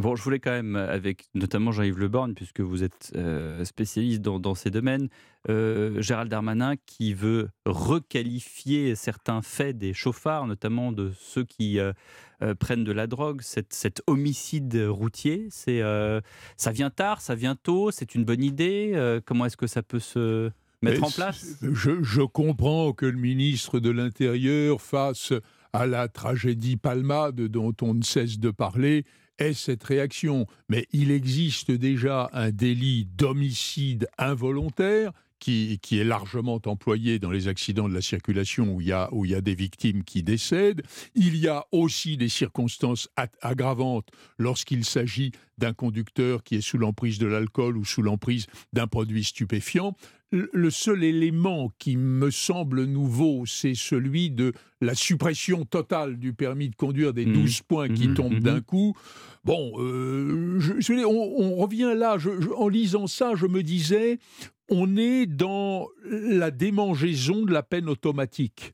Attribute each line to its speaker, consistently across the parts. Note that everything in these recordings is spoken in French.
Speaker 1: Bon, je voulais quand même, avec notamment Jean-Yves Le Borgne, puisque vous êtes euh, spécialiste dans, ces domaines, euh, Gérald Darmanin qui veut requalifier certains faits des chauffards, notamment de ceux qui euh, prennent de la drogue, cet, homicide routier. C'est, ça vient tard, ça vient tôt, c'est une bonne idée. comment est-ce que ça peut se mettre en place?
Speaker 2: je, je comprends que le ministre de l'Intérieur fasse à la tragédie Palmade dont on ne cesse de parler est cette réaction. Mais il existe déjà un délit d'homicide involontaire qui, qui, est largement employé dans les accidents de la circulation où il, y a, où il y a des victimes qui décèdent. Il y a aussi des circonstances aggravantes lorsqu'il s'agit d'un conducteur qui est sous l'emprise de l'alcool ou sous l'emprise d'un produit stupéfiant le seul élément qui me semble nouveau, c'est celui de la suppression totale du permis de conduire des 12 mmh. points qui mmh, tombent mmh, d'un coup. Bon, euh, je, on, revient là, en lisant ça, je me disais, on est dans la démangeaison de la peine automatique.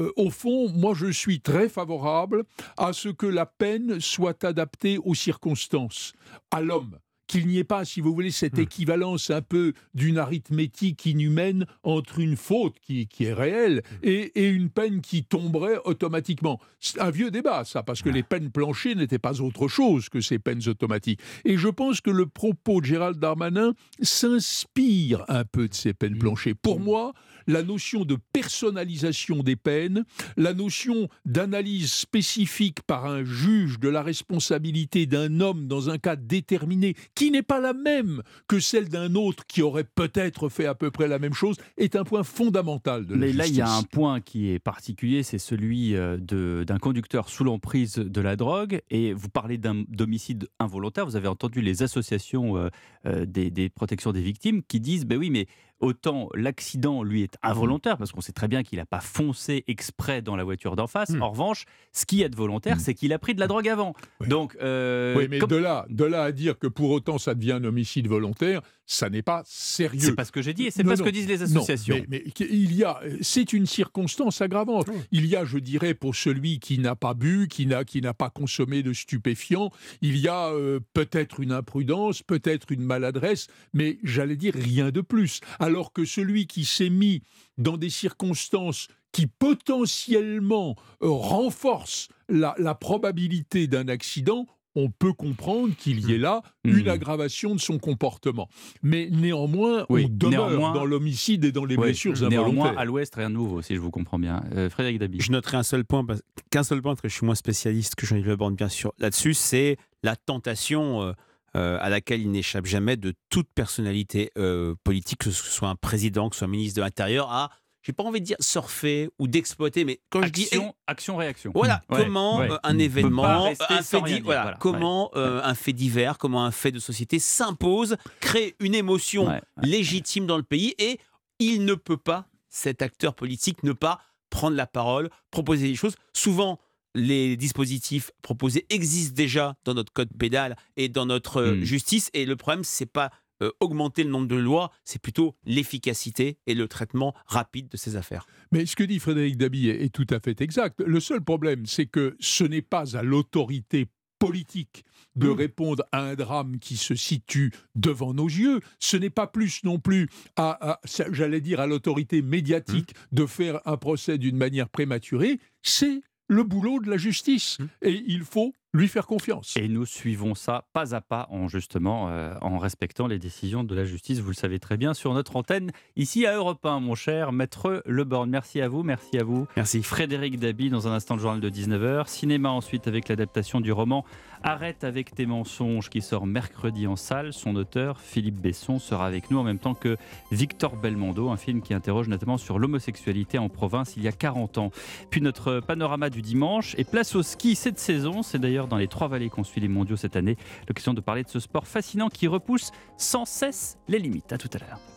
Speaker 2: Euh, au fond, moi je suis très favorable à ce que la peine soit adaptée aux circonstances, à l'homme qu'il n'y ait pas, si vous voulez, cette hmm. équivalence un peu d'une arithmétique inhumaine entre une faute qui, est réelle hmm. et, une peine qui tomberait automatiquement. C'est un vieux débat, ça, parce que les peines planchées n'étaient pas autre chose que ces peines automatiques. Et je pense que le propos de Gérald Darmanin s'inspire un peu de ces peines hmm. planchées. Pour moi, la notion de personnalisation des peines, la notion d'analyse spécifique par un juge de la responsabilité d'un homme dans un cas déterminé, qui n'est pas la même que celle d'un autre qui aurait peut-être fait à peu près la même chose, est un point fondamental de la
Speaker 1: Mais
Speaker 2: là,
Speaker 1: il y a un point qui est particulier, c'est celui euh, d'un conducteur sous l'emprise de la drogue. Et vous parlez d'un domicile involontaire. Vous avez entendu les associations euh, euh, des, des, protections des victimes qui disent, ben oui, mais autant l'accident, lui, est involontaire, parce qu'on sait très bien qu'il n'a pas foncé exprès dans la voiture d'en face. Hmm. En revanche, ce qui est volontaire, hmm. c'est qu'il a pris de la drogue avant.
Speaker 2: Donc, euh, oui, mais de, là, de là à dire que pour autant ça devient un homicide volontaire, ça n'est pas sérieux.
Speaker 1: C'est pas ce que j'ai dit, c'est pas ce que disent les associations.
Speaker 2: mais, il y a, c'est une circonstance aggravante. Il y a, je dirais, pour celui qui n'a pas bu, qui n'a, qui n'a pas consommé de stupéfiants, il y a euh, peut-être une imprudence, peut-être une maladresse, mais j'allais dire rien de plus alors que celui qui s'est mis dans des circonstances qui potentiellement euh, renforcent la, probabilité d'un accident, on peut comprendre qu'il y ait là une mmh. aggravation de son comportement. Mais néanmoins, on demeure dans l'homicide et dans les blessures involontaires.
Speaker 1: Néanmoins, à l'ouest, rien de nouveau, si je vous comprends bien. Euh, Frédéric Dabi.
Speaker 3: Je noterai un seul point, qu'un seul point, parce que je suis moins spécialiste que Jean-Yves Le Borne, bien sûr, là-dessus, c'est la tentation... Euh, euh, à laquelle il n'échappe jamais de toute personnalité euh, politique, que ce soit un président, que ce soit un ministre de l'Intérieur, à j'ai pas envie de dire surfer ou d'exploiter, mais quand
Speaker 1: action,
Speaker 3: je dis
Speaker 1: action réaction.
Speaker 3: Voilà, comment euh, un événement, un fait, voilà, comment un fait divers, comment un fait de société s'impose, crée une émotion légitime dans le pays et il ne peut pas cet acteur politique ne pas prendre la parole, proposer des choses. Souvent, les dispositifs proposés existent déjà dans notre code pénal et dans notre euh, hmm. justice. Et le problème, c'est pas euh, augmenter le nombre de lois, c'est plutôt l'efficacité et le traitement rapide de ces affaires.
Speaker 2: Mais ce que dit Frédéric Dabi est, tout à fait exact. Le seul problème, c'est que ce n'est pas à l'autorité politique de hmm. répondre à un drame qui se situe devant nos yeux. Ce n'est pas plus non plus à, j'allais dire, à l'autorité médiatique hmm. de faire un procès d'une manière prématurée. C'est le boulot de la justice. Mmh. Et il faut lui faire confiance.
Speaker 1: Et nous suivons ça pas à pas en justement euh, en respectant les décisions de la justice, vous le savez très bien, sur notre antenne, ici à Europe 1, mon cher Maître Leborn. Merci à vous, merci à vous.
Speaker 3: Merci.
Speaker 1: Frédéric Dabi, dans un instant le journal de 19h. Cinéma ensuite avec l'adaptation du roman Arrête avec tes mensonges qui sort mercredi en salle. Son auteur, Philippe Besson, sera avec nous en même temps que Victor Belmondo, un film qui interroge notamment sur l'homosexualité en province il y a 40 ans. Puis notre panorama du dimanche et place au ski cette saison. C'est dans les trois vallées qu'on suit les mondiaux cette année. L'occasion de parler de ce sport fascinant qui repousse sans cesse les limites. À tout à l'heure.